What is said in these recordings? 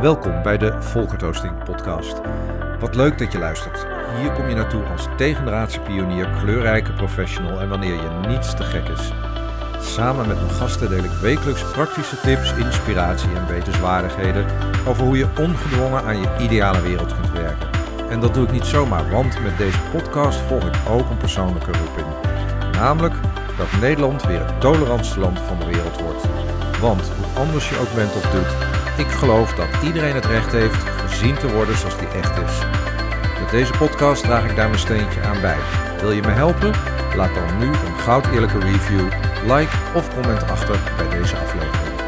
Welkom bij de Volkertoasting podcast. Wat leuk dat je luistert. Hier kom je naartoe als tegendraadse pionier, kleurrijke professional en wanneer je niets te gek is. Samen met mijn gasten deel ik wekelijks praktische tips, inspiratie en wetenswaardigheden over hoe je ongedwongen aan je ideale wereld kunt werken. En dat doe ik niet zomaar, want met deze podcast volg ik ook een persoonlijke roeping. Namelijk dat Nederland weer het tolerantste land van de wereld wordt. Want hoe anders je ook bent of doet, ik geloof dat iedereen het recht heeft gezien te worden zoals die echt is. Met deze podcast draag ik daar mijn steentje aan bij. Wil je me helpen? Laat dan nu een goud eerlijke review, like of comment achter bij deze aflevering.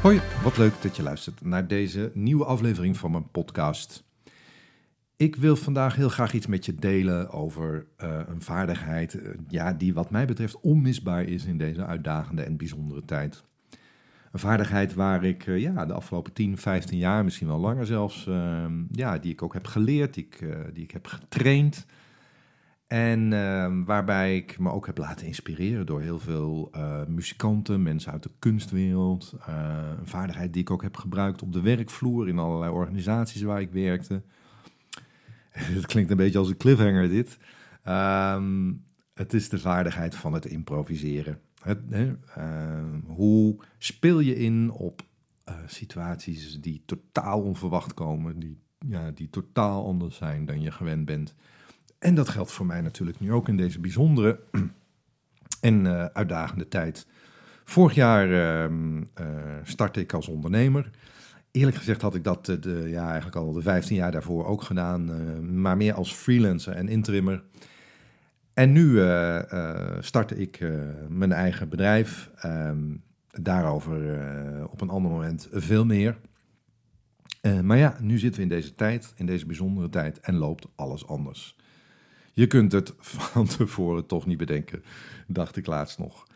Hoi, wat leuk dat je luistert naar deze nieuwe aflevering van mijn podcast. Ik wil vandaag heel graag iets met je delen over uh, een vaardigheid uh, ja, die wat mij betreft onmisbaar is in deze uitdagende en bijzondere tijd. Een vaardigheid waar ik uh, ja, de afgelopen 10, 15 jaar, misschien wel langer zelfs, ehm, ja, die ik ook heb geleerd, die ik, die ik heb getraind. En ehm, waarbij ik me ook heb laten inspireren door heel veel muzikanten, mensen uit de kunstwereld. een vaardigheid die ik ook heb gebruikt op de werkvloer in allerlei organisaties waar ik werkte. Het klinkt een beetje als een cliffhanger dit. Um, het is de vaardigheid van het improviseren. Uh, hoe speel je in op uh, situaties die totaal onverwacht komen, die, ja, die totaal anders zijn dan je gewend bent. En dat geldt voor mij natuurlijk nu ook in deze bijzondere en uh, uitdagende tijd. Vorig jaar ehm, startte ik als ondernemer. Eerlijk gezegd had ik dat de, ja, eigenlijk al de 15 jaar daarvoor ook gedaan, maar meer als freelancer en interimmer. En nu uh, uh, startte ik mijn eigen bedrijf. Um, daarover op een ander moment veel meer. maar ja, nu zitten we in deze tijd, in deze bijzondere tijd, en loopt alles anders. Je kunt het van tevoren toch niet bedenken, dacht ik laatst nog.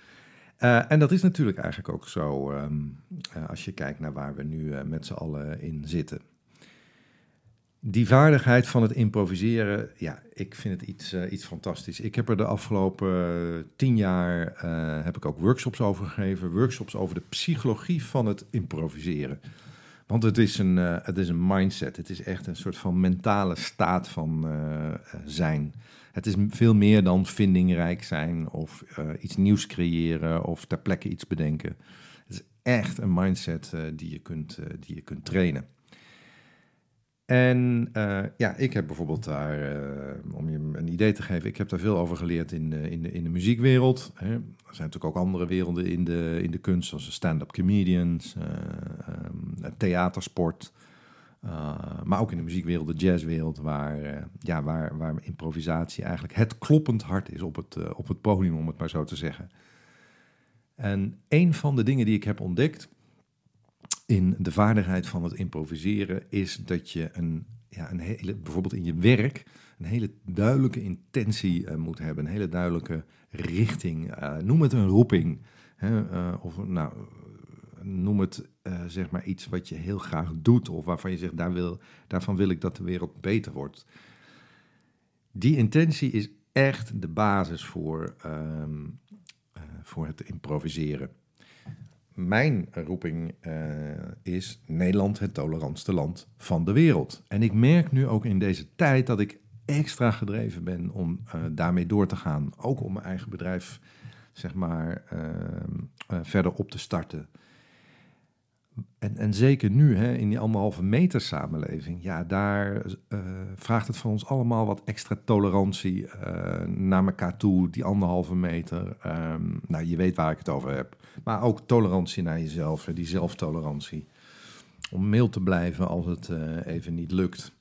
En dat is natuurlijk eigenlijk ook zo uh, als je kijkt naar waar we nu met z'n allen in zitten. Die vaardigheid van het improviseren, ja, ik vind het iets, iets fantastisch. Ik heb er de afgelopen tien jaar heb ik ook workshops over gegeven. Workshops over de psychologie van het improviseren. Want het is een, het is een mindset. Het is echt een soort van mentale staat van zijn. Het is veel meer dan vindingrijk zijn of iets nieuws creëren of ter plekke iets bedenken. Het is echt een mindset die, je kunt, die je kunt trainen. En ja, ik heb bijvoorbeeld daar, om je een idee te geven, ik heb daar veel over geleerd in, in, de, in de muziekwereld. Hè. Er zijn natuurlijk ook andere werelden in de, in de kunst, zoals stand-up comedians, um, theatersport. Maar ook in de muziekwereld, de jazzwereld, waar, ja, waar, waar improvisatie eigenlijk het kloppend hart is op het, op het podium, om het maar zo te zeggen. En een van de dingen die ik heb ontdekt in de vaardigheid van het improviseren is dat je een, ja, een hele, bijvoorbeeld in je werk een hele duidelijke intentie moet hebben, een hele duidelijke richting. noem het een roeping. Hè, of nou, noem het zeg maar iets wat je heel graag doet of waarvan je zegt, daar wil, daarvan wil ik dat de wereld beter wordt. Die intentie is echt de basis voor, uh, voor het improviseren. Mijn roeping uh, is Nederland het tolerantste land van de wereld. En ik merk nu ook in deze tijd dat ik extra gedreven ben om daarmee door te gaan. Ook om mijn eigen bedrijf zeg maar, ehm, verder op te starten. En, en zeker nu, hè, in die anderhalve meter samenleving, ja, daar vraagt het van ons allemaal wat extra tolerantie naar elkaar toe, die anderhalve meter. Um, nou, je weet waar ik het over heb. Maar ook tolerantie naar jezelf, die zelftolerantie. Om mail te blijven als het uh, even niet lukt.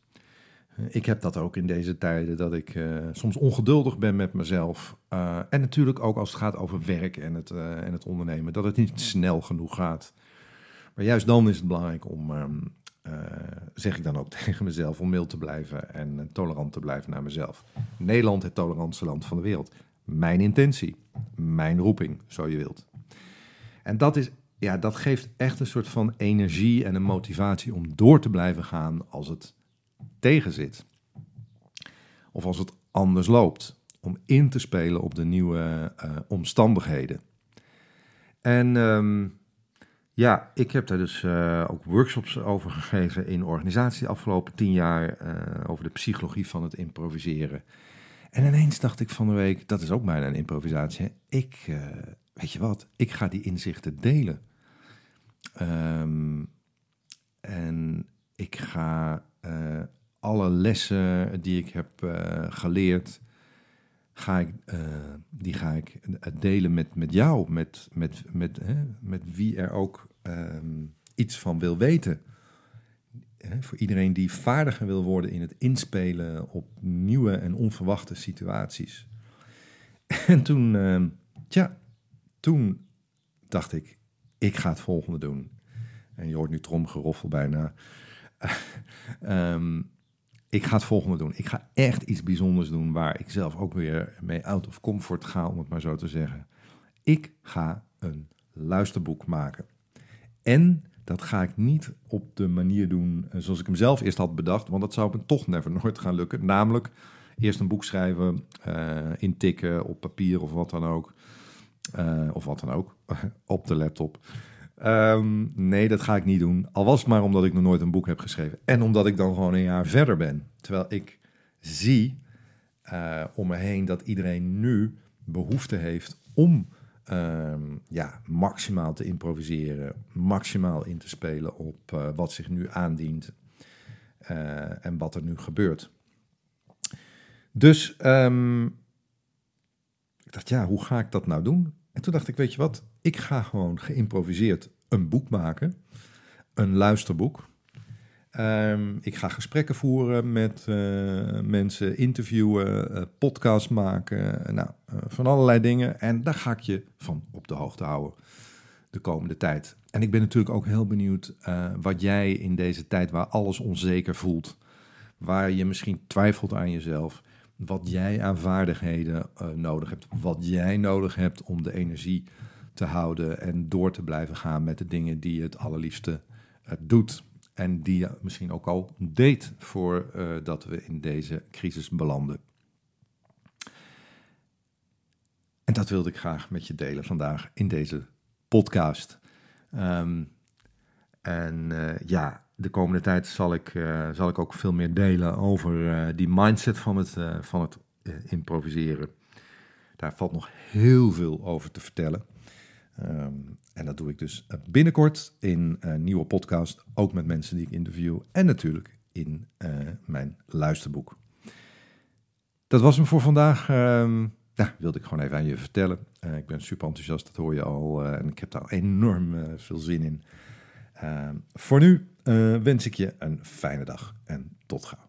Ik heb dat ook in deze tijden, dat ik soms ongeduldig ben met mezelf. en natuurlijk ook als het gaat over werk en het, en het ondernemen, dat het niet snel genoeg gaat. Maar juist dan is het belangrijk om, uh, zeg ik dan ook tegen mezelf, om mild te blijven en tolerant te blijven naar mezelf. Nederland, het tolerantste land van de wereld. Mijn intentie, mijn roeping, zo je wilt. En dat, is, ja, dat geeft echt een soort van energie en een motivatie om door te blijven gaan als het tegenzit. Of als het anders loopt. Om in te spelen op de nieuwe uh, omstandigheden. En um, Ja, ik heb daar dus uh, ook workshops over gegeven in organisatie de afgelopen tien jaar uh, over de psychologie van het improviseren. En ineens dacht ik van de week, dat is ook bijna een improvisatie. Ik, weet je wat, ik ga die inzichten delen. Um, en ik ga alle lessen die ik heb geleerd, ga ik, uh, die ga ik delen met, met jou, met, met, met, hè, met wie er ook um, iets van wil weten. Hè, voor iedereen die vaardiger wil worden in het inspelen op nieuwe en onverwachte situaties. En toen, uh, tja, toen dacht ik, ik ga het volgende doen. En je hoort nu tromgeroffel bijna. um, ik ga het volgende doen. Ik ga echt iets bijzonders doen waar ik zelf ook weer mee out of comfort ga, om het maar zo te zeggen. Ik ga een luisterboek maken. En dat ga ik niet op de manier doen eh, zoals ik hem zelf eerst had bedacht, want dat zou me toch never nooit gaan lukken. Namelijk eerst een boek schrijven, uh, intikken op papier of wat dan ook. Uh, of wat dan ook, op de laptop. Um, nee, dat ga ik niet doen. Al was het maar omdat ik nog nooit een boek heb geschreven. En omdat ik dan gewoon een jaar verder ben. Terwijl ik zie uh, om me heen dat iedereen nu behoefte heeft om um, ja, maximaal te improviseren. Maximaal in te spelen op uh, wat zich nu aandient. En wat er nu gebeurt. Dus ik dacht, ja, hoe ga ik dat nou doen? En toen dacht ik, weet je wat, ik ga gewoon geïmproviseerd een boek maken, een luisterboek. Um, ik ga gesprekken voeren met uh, mensen, interviewen, uh, podcasts maken, nou, uh, van allerlei dingen. En daar ga ik je van op de hoogte houden de komende tijd. En ik ben natuurlijk ook heel benieuwd wat jij in deze tijd waar alles onzeker voelt, waar je misschien twijfelt aan jezelf, wat jij aan vaardigheden nodig hebt, wat jij nodig hebt om de energie te houden en door te blijven gaan met de dingen die je het allerliefste uh, doet. En die je misschien ook al deed voordat uh, we in deze crisis belanden. En dat wilde ik graag met je delen vandaag in deze podcast. Um, en ja, de komende tijd zal ik, uh, zal ik ook veel meer delen over uh, die mindset van het, van het improviseren. Daar valt nog heel veel over te vertellen. Um, en dat doe ik dus binnenkort in een nieuwe podcast, ook met mensen die ik interview en natuurlijk in mijn luisterboek. Dat was hem voor vandaag. Um, nou, wilde ik gewoon even aan je vertellen. Ik ben super enthousiast, dat hoor je al. En ik heb daar enorm veel zin in. Voor nu wens ik je een fijne dag en tot gauw.